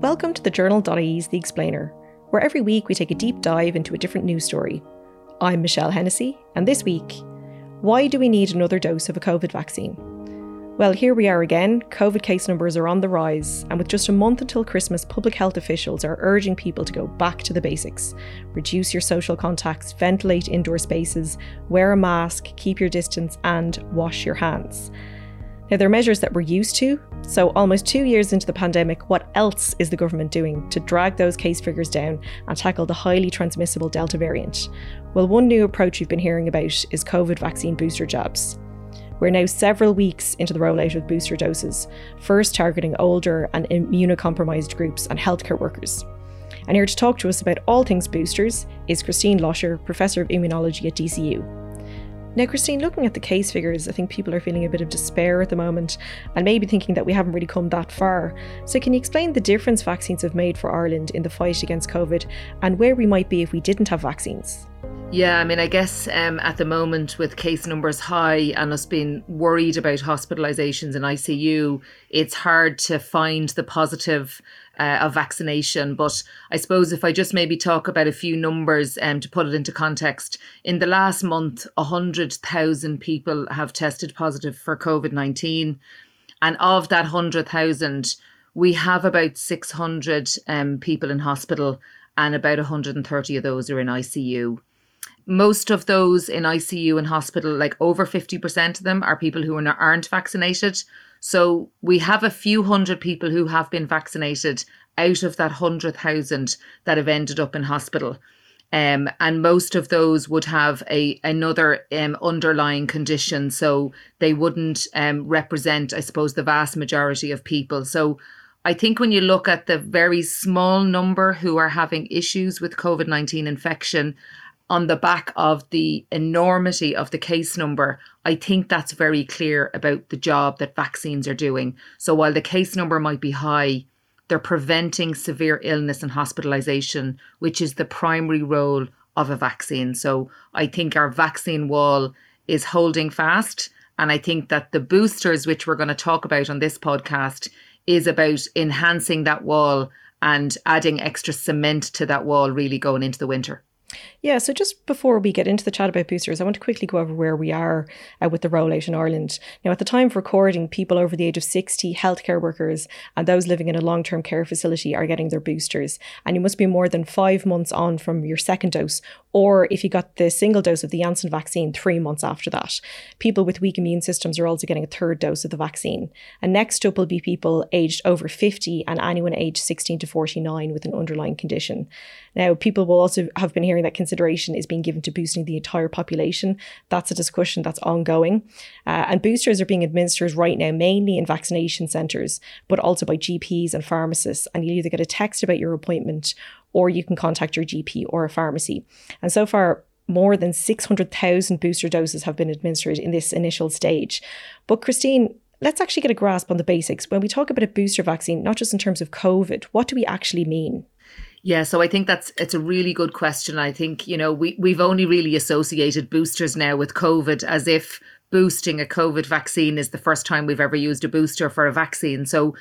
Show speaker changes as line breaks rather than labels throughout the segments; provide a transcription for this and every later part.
Welcome to the Journal.ie's The Explainer, where every week we take a deep dive into a different news story. I'm Michelle Hennessy, and this week, why do we need another dose of a COVID vaccine? Well, here we are again. COVID case numbers are on the rise, and with just a month until Christmas, public health officials are urging people to go back to the basics. Reduce your social contacts, ventilate indoor spaces, wear a mask, keep your distance, and wash your hands. Now, they're measures that we're used to. So, almost two years into the pandemic, what else is the government doing to drag those case figures down and tackle the highly transmissible Delta variant? Well, one new approach we've been hearing about is COVID vaccine booster jabs. We're now several weeks into the rollout of booster doses, first targeting older and immunocompromised groups and healthcare workers. And here to talk to us about all things boosters is Christine Loscher, Professor of Immunology at DCU. Now, Christine, looking at the case figures, I think people are feeling a bit of despair at the moment and maybe thinking that we haven't really come that far. So, can you explain the difference vaccines have made for Ireland in the fight against COVID and where we might be if we didn't have vaccines?
Yeah, I mean, I guess um, at the moment with case numbers high and us being worried about hospitalizations and ICU, it's hard to find the positive uh, of vaccination. But I suppose if I just maybe talk about a few numbers um, to put it into context, in the last month, 100,000 people have tested positive for COVID 19. And of that 100,000, we have about 600 um, people in hospital, and about 130 of those are in ICU most of those in ICU and hospital, like over 50% of them, are people who are, aren't vaccinated. So we have a few hundred people who have been vaccinated out of that 100,000 that have ended up in hospital. Um, and most of those would have a another um, underlying condition, so they wouldn't um, represent, I suppose, the vast majority of people. So I think when you look at the very small number who are having issues with COVID nineteen infection, on the back of the enormity of the case number, I think that's very clear about the job that vaccines are doing. So while the case number might be high, they're preventing severe illness and hospitalization, which is the primary role of a vaccine. So I think our vaccine wall is holding fast. And I think that the boosters, which we're going to talk about on this podcast, is about enhancing that wall and adding extra cement to that wall really going into the winter.
Yeah, so just before we get into the chat about boosters, I want to quickly go over where we are uh, with the rollout in Ireland. Now, at the time of recording, people over the age of 60, healthcare workers, and those living in a long term care facility are getting their boosters. And you must be more than five months on from your second dose, or if you got the single dose of the Janssen vaccine, three months after that. People with weak immune systems are also getting a third dose of the vaccine. And next up will be people aged over 50 and anyone aged 16 to 49 with an underlying condition. Now, people will also have been hearing that consideration is being given to boosting the entire population. That's a discussion that's ongoing. Uh, and boosters are being administered right now mainly in vaccination centres, but also by GPs and pharmacists. And you either get a text about your appointment or you can contact your GP or a pharmacy. And so far, more than 600,000 booster doses have been administered in this initial stage. But Christine, let's actually get a grasp on the basics. When we talk about a booster vaccine, not just in terms of COVID, what do we actually mean?
Yeah, so I think that's it's a really good question. I think, you know, we, we've only really associated boosters now with COVID as if boosting a COVID vaccine is the first time we've ever used a booster for a vaccine. So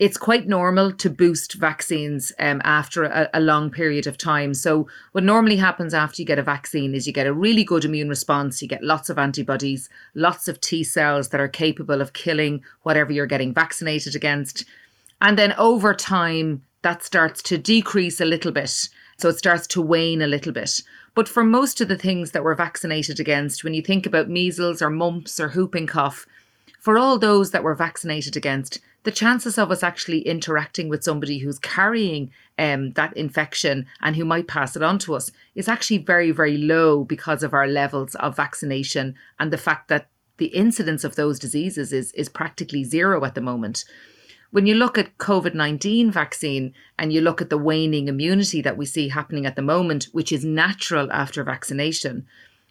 it's quite normal to boost vaccines um, after a, a, long period of time. So, what normally happens after you get a vaccine is you get a really good immune response, you get lots of antibodies, lots of T cells that are capable of killing whatever you're getting vaccinated against. And then over time, that starts to decrease a little bit. So it starts to wane a little bit. But for most of the things that we're vaccinated against, when you think about measles or mumps or whooping cough, for all those that we're vaccinated against, the chances of us actually interacting with somebody who's carrying um, that infection and who might pass it on to us is actually very, very low because of our levels of vaccination and the fact that the incidence of those diseases is, is practically zero at the moment. When you look at COVID 19 vaccine and you look at the waning immunity that we see happening at the moment, which is natural after vaccination,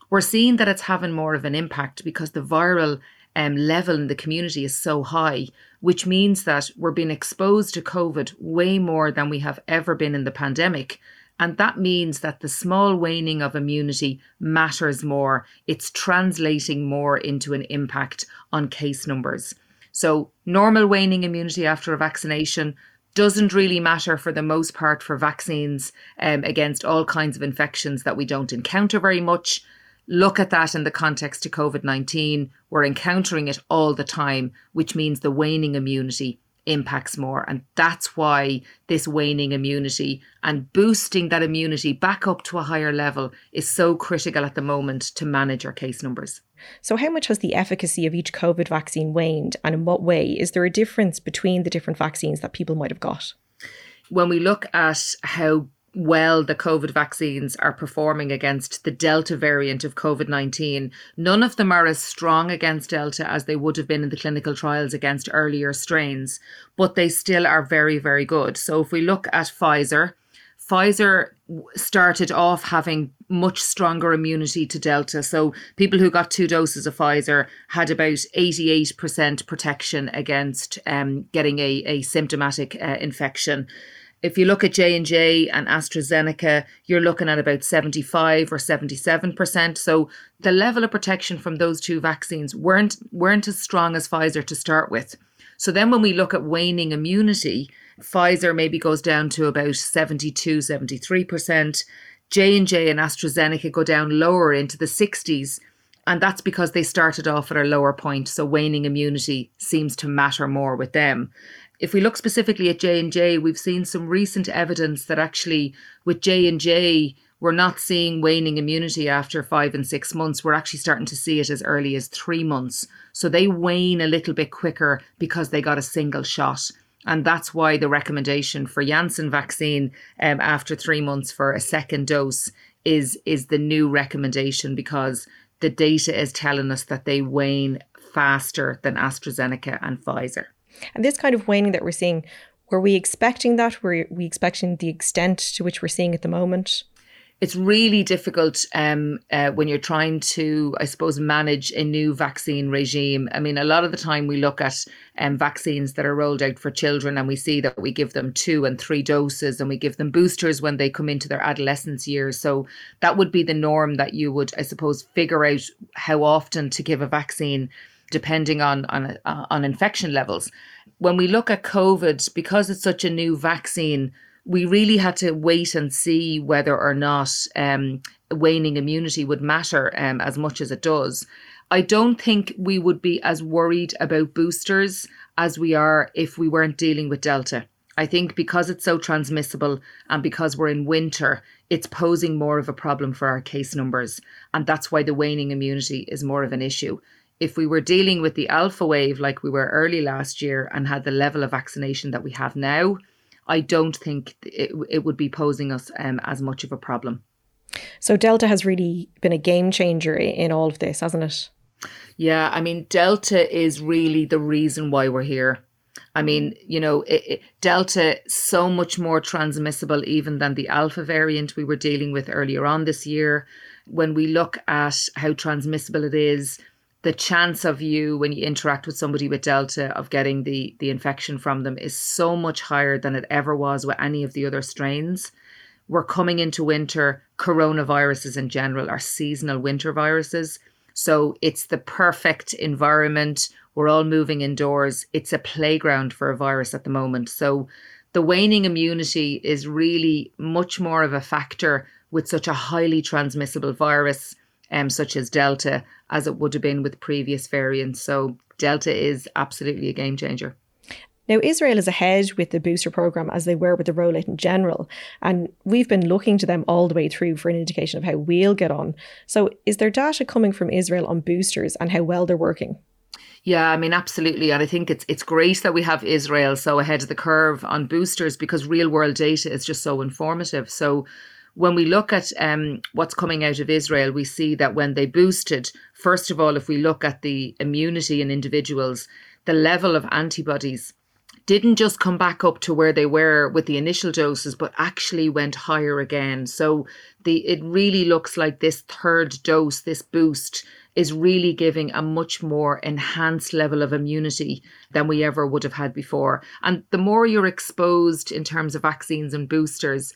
we're seeing that it's having more of an impact because the viral um, level in the community is so high, which means that we're being exposed to COVID way more than we have ever been in the pandemic. And that means that the small waning of immunity matters more. It's translating more into an impact on case numbers. So, normal waning immunity after a vaccination, doesn't really matter for the most part for vaccines um, against all kinds of infections that we don't encounter very much. Look at that in the context of COVID 19. We're encountering it all the time, which means the waning immunity impacts more. And that's why this waning immunity and boosting that immunity back up to a higher level is so critical at the moment to manage our case numbers.
So, how much has the efficacy of each COVID vaccine waned, and in what way? Is there a difference between the different vaccines that people might have got?
When we look at how well the COVID vaccines are performing against the Delta variant of COVID 19. None of them are as strong against Delta as they would have been in the clinical trials against earlier strains, but they still are very, very good. So if we look at Pfizer, Pfizer started off having much stronger immunity to Delta. So people who got two doses of Pfizer had about 88% protection against um, getting a, a symptomatic uh, infection. If you look at J&J and AstraZeneca, you're looking at about 75 or 77%. So the level of protection from those two vaccines weren't weren't as strong as Pfizer to start with. So then when we look at waning immunity, Pfizer maybe goes down to about 72, 73%. J&J and AstraZeneca go down lower into the 60s and that's because they started off at a lower point so waning immunity seems to matter more with them if we look specifically at J&J, we've seen some recent evidence that actually with J&J, we're not seeing waning immunity after five and six months. We're actually starting to see it as early as three months. So they wane a little bit quicker because they got a single shot. And that's why the recommendation for Janssen vaccine um, after three months for a second dose is, is the new recommendation because the data is telling us that they wane faster than AstraZeneca and Pfizer.
And this kind of waning that we're seeing, were we expecting that? Were we expecting the extent to which we're seeing at the moment?
It's really difficult um, uh, when you're trying to, I suppose, manage a new vaccine regime. I mean, a lot of the time we look at um, vaccines that are rolled out for children and we see that we give them two and three doses and we give them boosters when they come into their adolescence years. So that would be the norm that you would, I suppose, figure out how often to give a vaccine depending on on uh, on infection levels. When we look at COVID, because it's such a new vaccine, we really had to wait and see whether or not um, waning immunity would matter um, as much as it does. I don't think we would be as worried about boosters as we are if we weren't dealing with Delta. I think because it's so transmissible and because we're in winter, it's posing more of a problem for our case numbers. And that's why the waning immunity is more of an issue if we were dealing with the alpha wave like we were early last year and had the level of vaccination that we have now, I don't think it, it would be posing us um, as much of a problem.
So Delta has really been a game changer in all of this, hasn't it?
Yeah, I mean, Delta is really the reason why we're here. I mean, you know, it, it, Delta so much more transmissible even than the Alpha variant we were dealing with earlier on this year. When we look at how transmissible it is, the chance of you when you interact with somebody with delta of getting the the infection from them is so much higher than it ever was with any of the other strains. We're coming into winter coronaviruses in general are seasonal winter viruses. So it's the perfect environment. We're all moving indoors. It's a playground for a virus at the moment. So the waning immunity is really much more of a factor with such a highly transmissible virus um, such as Delta, as it would have been with previous variants. So Delta is absolutely a game changer.
Now, Israel is ahead with the booster program as they were with the rollout in general. And we've been looking to them all the way through for an indication of how we'll get on. So, is there data coming from Israel on boosters and how well they're working?
Yeah, I mean, absolutely. And I think it's it's great that we have Israel so ahead of the curve on boosters because real world data is just so informative. So when we look at um, what's coming out of Israel, we see that when they boosted, first of all, if we look at the immunity in individuals, the level of antibodies didn't just come back up to where they were with the initial doses, but actually went higher again. So the it really looks like this third dose, this boost, is really giving a much more enhanced level of immunity than we ever would have had before. And the more you're exposed in terms of vaccines and boosters,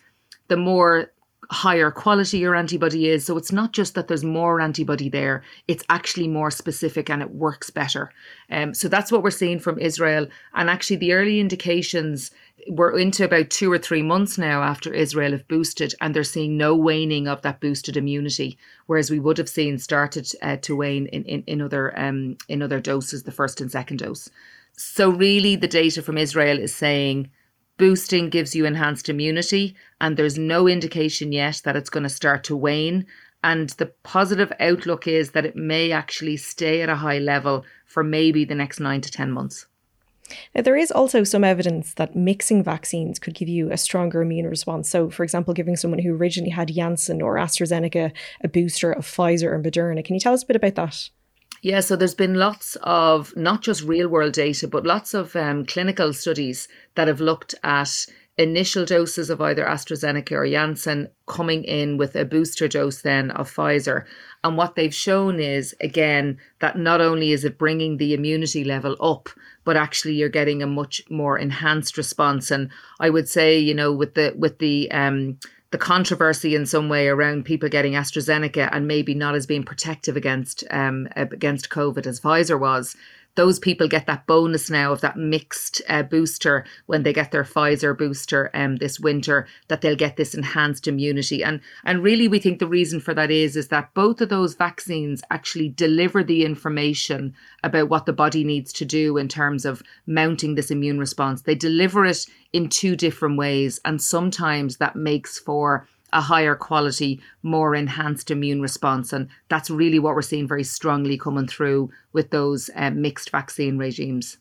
the more higher quality your antibody is. So it's not just that there's more antibody there, it's actually more specific and it works better. Um, so that's what we're seeing from Israel. And actually, the early indications we're into about two or three months now after Israel have boosted, and they're seeing no waning of that boosted immunity, whereas we would have seen started uh, to wane in, in, in other um, in other doses, the first and second dose. So really, the data from Israel is saying boosting gives you enhanced immunity, and there's no indication yet that it's going to start to wane. And the positive outlook is that it may actually stay at a high level for maybe the next nine to 10 months.
Now, there is also some evidence that mixing vaccines could give you a stronger immune response. So, for example, giving someone who originally had Janssen or AstraZeneca a booster of Pfizer or Moderna. Can you tell us a bit about that?
Yeah, so there's been lots of not just real world data, but lots of um, clinical studies that have looked at initial doses of either AstraZeneca or Janssen coming in with a booster dose then of Pfizer. And what they've shown is, again, that not only is it bringing the immunity level up, but actually you're getting a much more enhanced response. And I would say, you know, with the with the um, the controversy in some way around people getting AstraZeneca and maybe not as being protective against um, against COVID as Pfizer was those people get that bonus now of that mixed uh, booster when they get their Pfizer booster um, this winter that they'll get this enhanced immunity. And and really we think the reason for that is is that both of those vaccines actually deliver the information about what the body needs to do in terms of mounting this immune response. They deliver it in two different ways and sometimes that makes for a higher quality, more enhanced immune response. And that's really what we're seeing very strongly coming through with those uh, mixed vaccine regimes.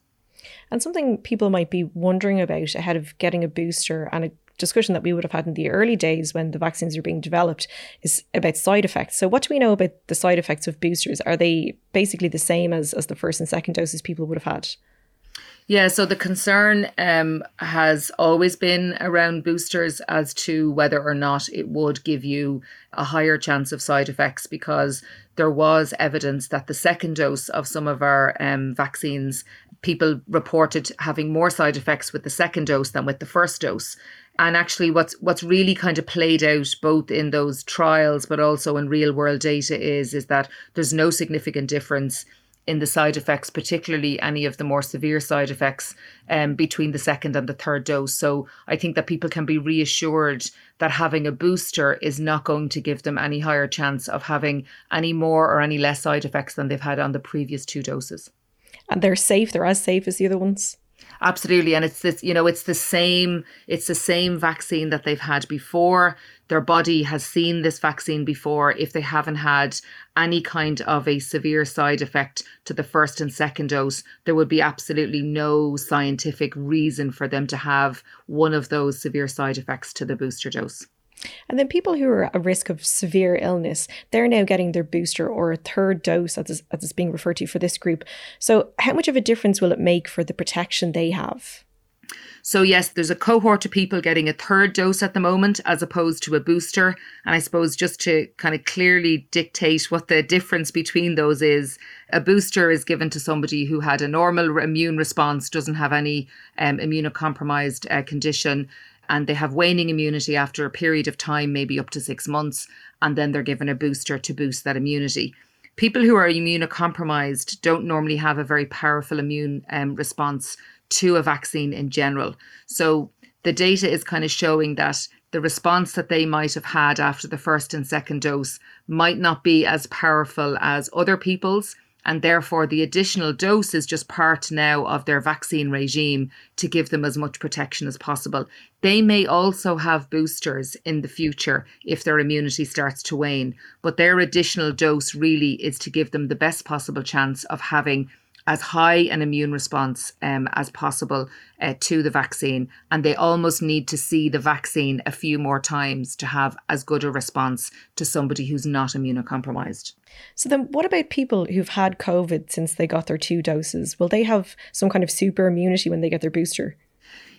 And something people might be wondering about ahead of getting a booster and a discussion that we would have had in the early days when the vaccines were being developed is about side effects. So, what do we know about the side effects of boosters? Are they basically the same as, as the first and second doses people would have had?
Yeah, so the concern um, has always been around boosters as to whether or not it would give you a higher chance of side effects because there was evidence that the second dose of some of our um, vaccines, people reported having more side effects with the second dose than with the first dose. And actually, what's what's really kind of played out both in those trials, but also in real world data, is is that there's no significant difference in the side effects, particularly any of the more severe side effects um, between the second and the third dose. So I think that people can be reassured that having a booster is not going to give them any higher chance of having any more or any less side effects than they've had on the previous two doses.
And they're safe, they're as safe as the other ones?
Absolutely. And it's this, you know, it's the same, it's the same vaccine that they've had before. Their body has seen this vaccine before. If they haven't had any kind of a severe side effect to the first and second dose, there would be absolutely no scientific reason for them to have one of those severe side effects to the booster dose.
And then people who are at risk of severe illness, they're now getting their booster or a third dose, as is, as is being referred to for this group. So, how much of a difference will it make for the protection they have?
So, yes, there's a cohort of people getting a third dose at the moment as opposed to a booster. And I suppose just to kind of clearly dictate what the difference between those is, a booster is given to somebody who had a normal immune response, doesn't have any um, immunocompromised uh, condition and they have waning immunity after a period of time, maybe up to six months, and then they're given a booster to boost that immunity. People who are immunocompromised don't normally have a very powerful immune um, response to a vaccine in general. So the data is kind of showing that the response that they might have had after the first and second dose might not be as powerful as other people's and therefore the additional dose is just part now of their vaccine regime to give them as much protection as possible. They may also have boosters in the future if their immunity starts to wane, but their additional dose really is to give them the best possible chance of having as high an immune response um, as possible uh, to the vaccine. And they almost need to see the vaccine a few more times to have as good a response to somebody who's not immunocompromised.
So, then what about people who've had COVID since they got their two doses? Will they have some kind of super immunity when they get their booster?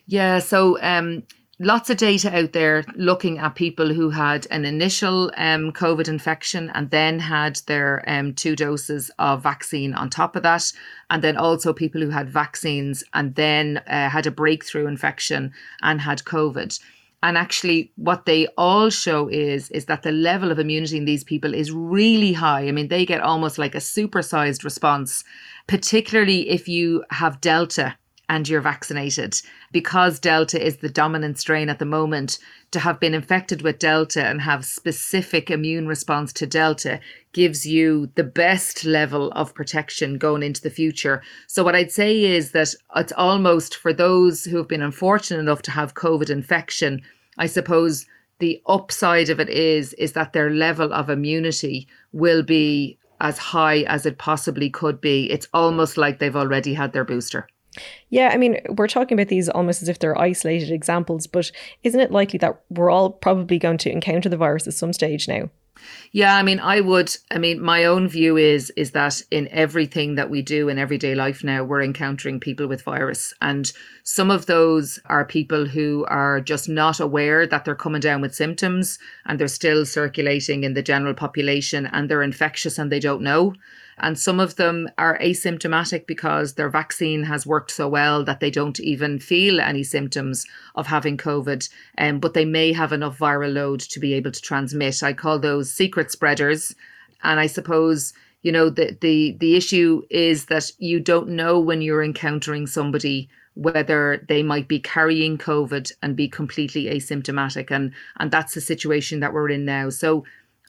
Yeah, so um, lots of data out there looking at people who had an initial um, COVID infection and then had their um, two doses of vaccine on top of that. And then also people who had vaccines and then uh, had a breakthrough infection and had COVID. And actually, what they all show is is that the level of immunity in these people is really high. I mean, they get almost like a supersized response, particularly if you have Delta and you're vaccinated. Because Delta is the dominant strain at the moment, to have been infected with Delta and have specific immune response to Delta gives you the best level of protection going into the future. So, what I'd say is that it's almost for those who have been unfortunate enough to have COVID infection, I suppose the upside of it is is that their level of immunity will be as high as it possibly could be. It's almost like they've already had their booster.
Yeah, I mean, we're talking about these almost as if they're isolated examples, but isn't it likely that we're all probably going to encounter the virus at some stage now?
Yeah, I mean, I would. I mean, my own view is is that in everything that we do in everyday life now, we're encountering people with virus, and some of those are people who are just not aware that they're coming down with symptoms, and they're still circulating in the general population, and they're infectious and they don't know. And some of them are asymptomatic because their vaccine has worked so well that they don't even feel any symptoms of having COVID, um, but they may have enough viral load to be able to transmit. I call those secret spreaders. And I suppose you know the the the issue is that you don't know when you're encountering somebody whether they might be carrying covid and be completely asymptomatic and and that's the situation that we're in now so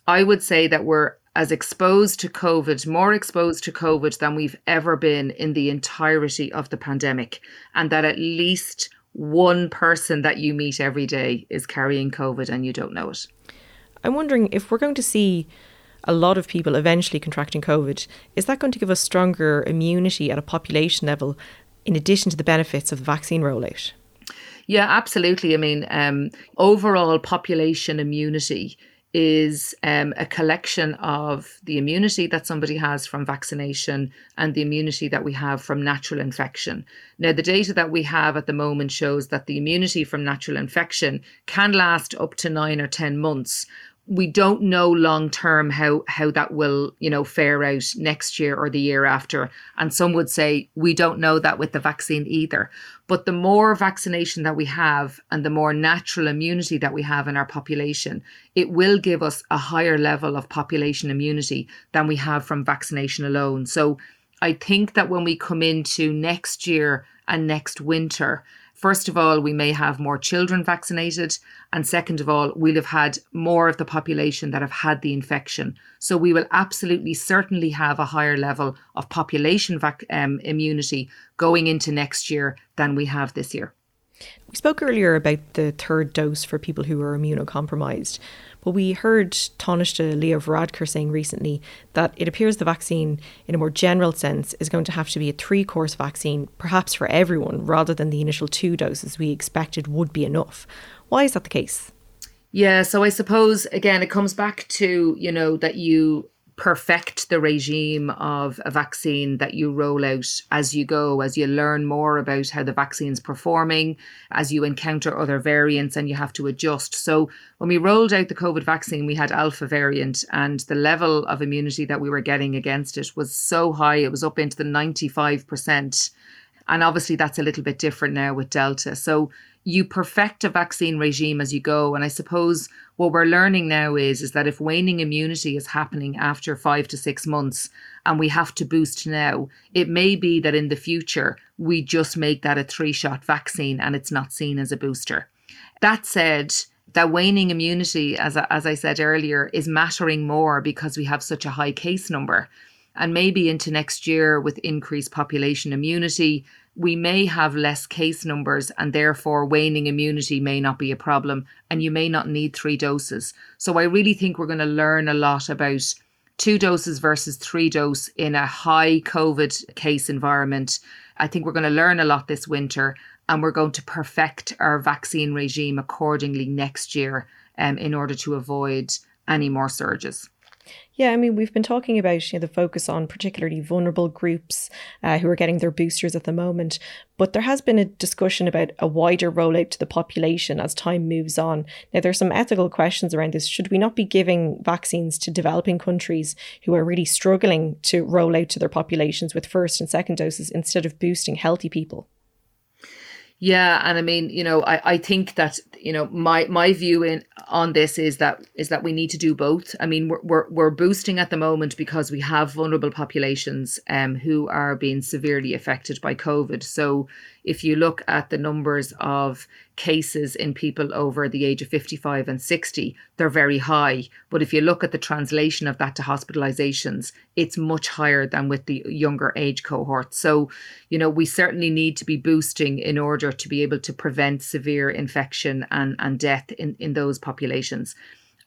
i would say that we're as exposed to COVID, more exposed to COVID than we've ever been in the entirety of the pandemic, and that at least one person that you meet every day is carrying COVID and you don't know it.
I'm wondering if we're going to see a lot of people eventually contracting COVID, is that going to give us stronger immunity at a population level in addition to the benefits of the vaccine rollout?
Yeah, absolutely. I mean, um, overall population immunity is um, a collection of the immunity that somebody has from vaccination and the immunity that we have from natural infection. Now, the data that we have at the moment shows that the immunity from natural infection can last up to nine or 10 months, we don't know long term how how that will you know fare out next year or the year after. And some would say we don't know that with the vaccine either. But the more vaccination that we have and the more natural immunity that we have in our population it will give us a higher level of population immunity than we have from vaccination alone. So i think that when we come into next year and next winter First of all, we may have more children vaccinated. And second of all, we'll have had more of the population that have had the infection. So we will absolutely certainly have a higher level of population vac- um, immunity going into next year than we have this year.
We spoke earlier about the third dose for people who are immunocompromised, but we heard Taoiseach Leo Varadkar saying recently that it appears the vaccine, in a more general sense, is going to have to be a three course vaccine, perhaps for everyone, rather than the initial two doses we expected would be enough. Why is that the case?
Yeah, so I suppose again it comes back to, you know, that you perfect the regime of a vaccine that you roll out as you go, as you learn more about how the vaccine's performing, as you encounter other variants and you have to adjust. So, when we rolled out the COVID vaccine, we had alpha variant, and the level of immunity that we were getting against it was so high, it was up into the 95%. And obviously, that's a little bit different now with Delta. So, you perfect a vaccine regime as you go. And I suppose what we're learning now is, is that if waning immunity is happening after five to six months and we have to boost now, it may be that in the future we just make that a three shot vaccine and it's not seen as a booster. That said, that waning immunity, as, as I said earlier, is mattering more because we have such a high case number. And maybe into next year, with increased population immunity, we may have less case numbers and therefore waning immunity may not be a problem and you may not need three doses. So I really think we're going to learn a lot about two doses versus three dose in a high COVID case environment. I think we're going to learn a lot this winter and we're going to perfect our vaccine regime accordingly next year um, in order to avoid any more surges.
Yeah, I mean, we've been talking about you know, the focus on particularly vulnerable groups uh, who are getting their boosters at the moment, but there has been a discussion about a wider rollout to the population as time moves on. Now, there's some ethical questions around this. Should we not be giving vaccines to developing countries who are really struggling to roll out to their populations with first and second doses instead of boosting healthy people?
Yeah, and I mean, you know, I, I think that you know my my view in on this is that is that we need to do both. I mean, we're we're, we're boosting at the moment because we have vulnerable populations um who are being severely affected by COVID. So if you look at the numbers of cases in people over the age of 55 and 60, they're very high. But if you look at the translation of that to hospitalizations, it's much higher than with the younger age cohort. So, you know, we certainly need to be boosting in order to be able to prevent severe infection and, and death in, in those populations.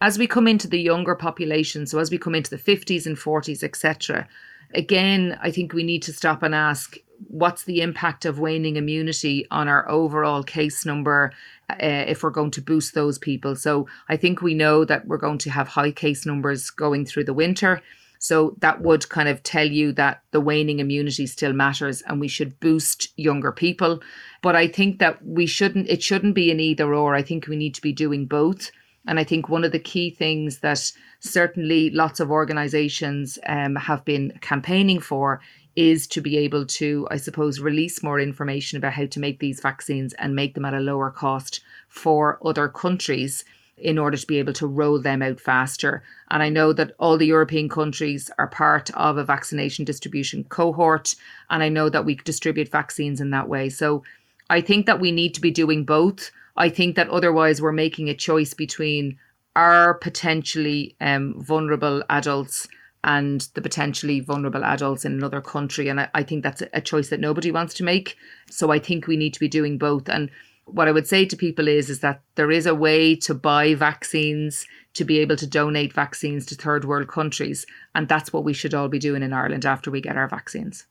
As we come into the younger population, so as we come into the 50s and 40s, etc., again, I think we need to stop and ask what's the impact of waning immunity on our overall case number uh, if we're going to boost those people. So I think we know that we're going to have high case numbers going through the winter. So that would kind of tell you that the waning immunity still matters and we should boost younger people. But I think that we shouldn't, it shouldn't be an either or. I think we need to be doing both. And I think one of the key things that certainly lots of organizations um, have been campaigning for is to be able to, I suppose, release more information about how to make these vaccines and make them at a lower cost for other countries in order to be able to roll them out faster. And I know that all the European countries are part of a vaccination distribution cohort, and I know that we distribute vaccines in that way. So I think that we need to be doing both. I think that otherwise we're making a choice between our potentially um, vulnerable adults and the potentially vulnerable adults in another country. And I, I think that's a choice that nobody wants to make. So I think we need to be doing both. And what I would say to people is is that there is a way to buy vaccines to be able to donate vaccines to third world countries and that's what we should all be doing in Ireland after we get our vaccines.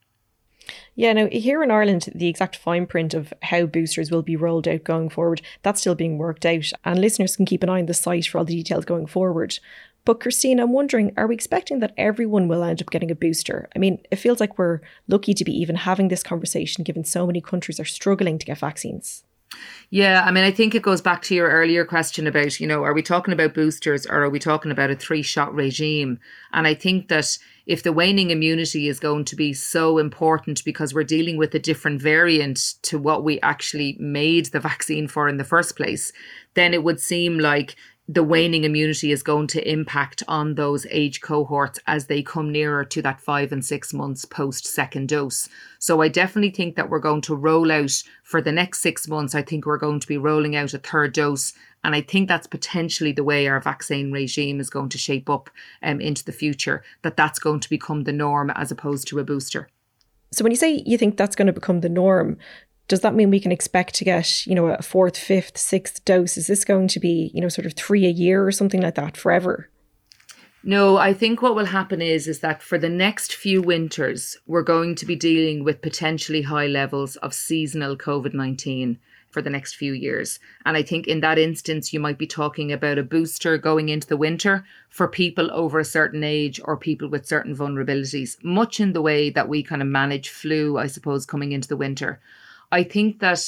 Yeah, now here in Ireland, the exact fine print of how boosters will be rolled out going forward, that's still being worked out, and listeners can keep an eye on the site for all the details going forward. But Christine, I'm wondering, are we expecting that everyone will end up getting a booster? I mean, it feels like we're lucky to be even having this conversation given so many countries are struggling to get vaccines.
Yeah, I mean, I think it goes back to your earlier question about, you know, are we talking about boosters or are we talking about a three shot regime? And I think that if the waning immunity is going to be so important because we're dealing with a different variant to what we actually made the vaccine for in the first place, then it would seem like the waning immunity is going to impact on those age cohorts as they come nearer to that five and six months post second dose. So I definitely think that we're going to roll out for the next six months. I think we're going to be rolling out a third dose. And I think that's potentially the way our vaccine regime is going to shape up um, into the future, that that's going to become the norm as opposed to a booster.
So when you say you think that's going to become the norm, does that mean we can expect to get, you know, a fourth, fifth, sixth dose? Is this going to be, you know, sort of three a year or something like that forever?
No, I think what will happen is is that for the next few winters, we're going to be dealing with potentially high levels of seasonal COVID-19 for the next few years. And I think in that instance, you might be talking about a booster going into the winter for people over a certain age or people with certain vulnerabilities, much in the way that we kind of manage flu, I suppose, coming into the winter. I think that,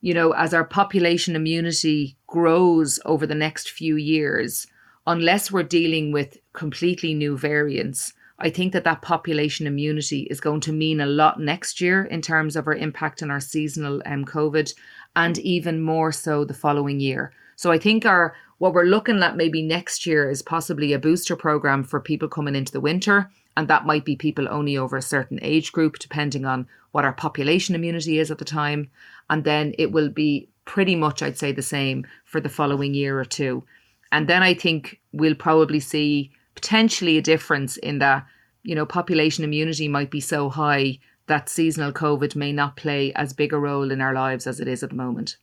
you know, as our population immunity grows over the next few years, unless we're dealing with completely new variants, I think that that population immunity is going to mean a lot next year in terms of our impact on our seasonal um, COVID and even more so the following year. So I think our what we're looking at maybe next year is possibly a booster program for people coming into the winter and that might be people only over a certain age group, depending on what our population immunity is at the time. And then it will be pretty much, I'd say, the same for the following year or two. And then I think we'll probably see potentially a difference in that, you know, population immunity might be so high that seasonal COVID may not play as big a role in our lives as it is at the moment.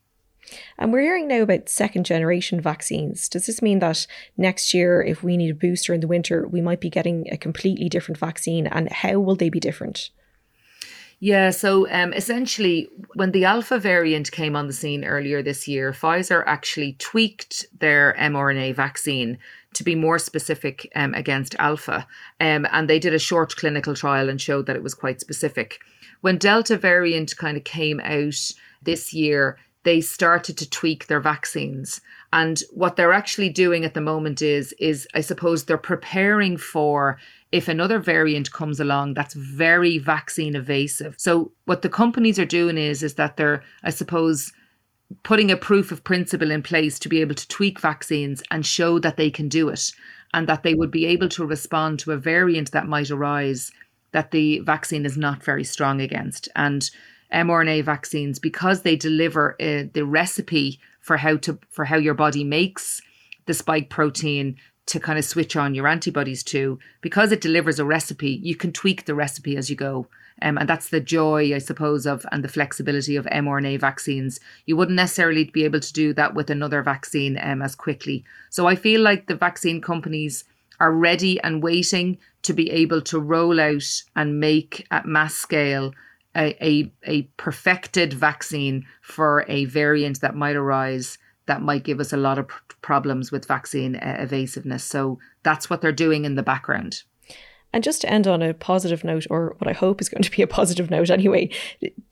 And we're hearing now about second generation vaccines. Does this mean that next year, if we need a booster in the winter, we might be getting a completely different vaccine? And how will they be different?
Yeah, so um, essentially, when the Alpha variant came on the scene earlier this year, Pfizer actually tweaked their mRNA vaccine to be more specific um, against Alpha. Um, and they did a short clinical trial and showed that it was quite specific. When Delta variant kind of came out this year, they started to tweak their vaccines. And what they're actually doing at the moment is, is I suppose they're preparing for if another variant comes along that's very vaccine evasive. So what the companies are doing is, is that they're, I suppose, putting a proof of principle in place to be able to tweak vaccines and show that they can do it and that they would be able to respond to a variant that might arise that the vaccine is not very strong against. And mRNA vaccines because they deliver uh, the recipe for how to for how your body makes the spike protein to kind of switch on your antibodies to because it delivers a recipe you can tweak the recipe as you go um, and that's the joy, I suppose, of and the flexibility of mRNA vaccines. You wouldn't necessarily be able to do that with another vaccine um, as quickly. So I feel like the vaccine companies are ready and waiting to be able to roll out and make at mass scale a, a, a perfected vaccine for a variant that might arise that might give us a lot of pr- problems with vaccine uh, evasiveness. So that's what they're doing in the background.
And just to end on a positive note, or what I hope is going to be a positive note anyway,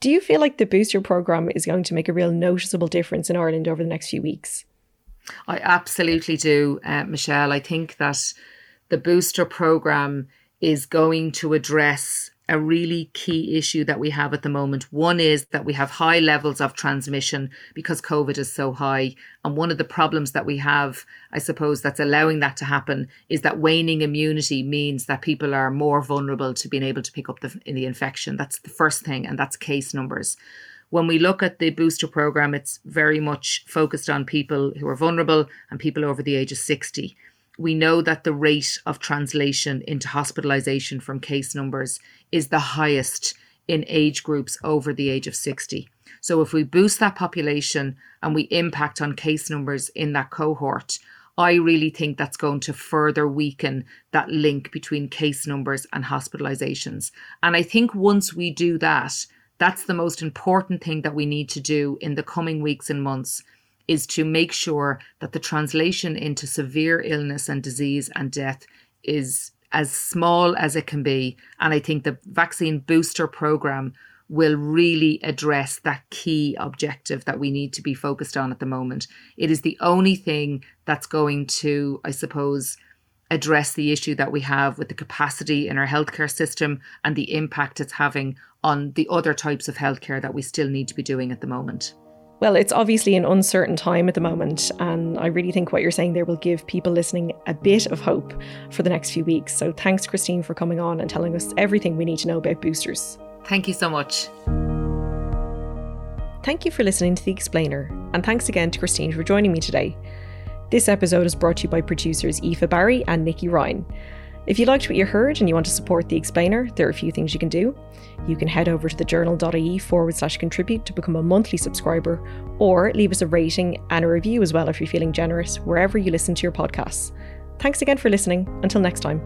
do you feel like the booster program is going to make a real noticeable difference in Ireland over the next few weeks?
I absolutely do, uh, Michelle. I think that the booster program is going to address a really key issue that we have at the moment. One is that we have high levels of transmission because COVID is so high. And one of the problems that we have, I suppose, that's allowing that to happen is that waning immunity means that people are more vulnerable to being able to pick up the, in the infection. That's the first thing, and that's case numbers. When we look at the booster program, it's very much focused on people who are vulnerable and people over the age of 60 we know that the rate of translation into hospitalization from case numbers is the highest in age groups over the age of 60. So, if we boost that population and we impact on case numbers in that cohort, I really think that's going to further weaken that link between case numbers and hospitalizations. And I think once we do that, that's the most important thing that we need to do in the coming weeks and months is to make sure that the translation into severe illness and disease and death is as small as it can be. And I think the vaccine booster program will really address that key objective that we need to be focused on at the moment. It is the only thing that's going to, I suppose, address the issue that we have with the capacity in our healthcare system and the impact it's having on the other types of healthcare that we still need to be doing at the moment.
Well, it's obviously an uncertain time at the moment, and I really think what you're saying there will give people listening a bit of hope for the next few weeks. So thanks, Christine, for coming on and telling us everything we need to know about boosters.
Thank you so much.
Thank you for listening to The Explainer, and thanks again to Christine for joining me today. This episode is brought to you by producers Aoife Barry and Nikki Ryan. If you liked what you heard and you want to support The Explainer, there are a few things you can do. You can head over to thejournal.ie forward slash contribute to become a monthly subscriber, or leave us a rating and a review as well if you're feeling generous, wherever you listen to your podcasts. Thanks again for listening. Until next time.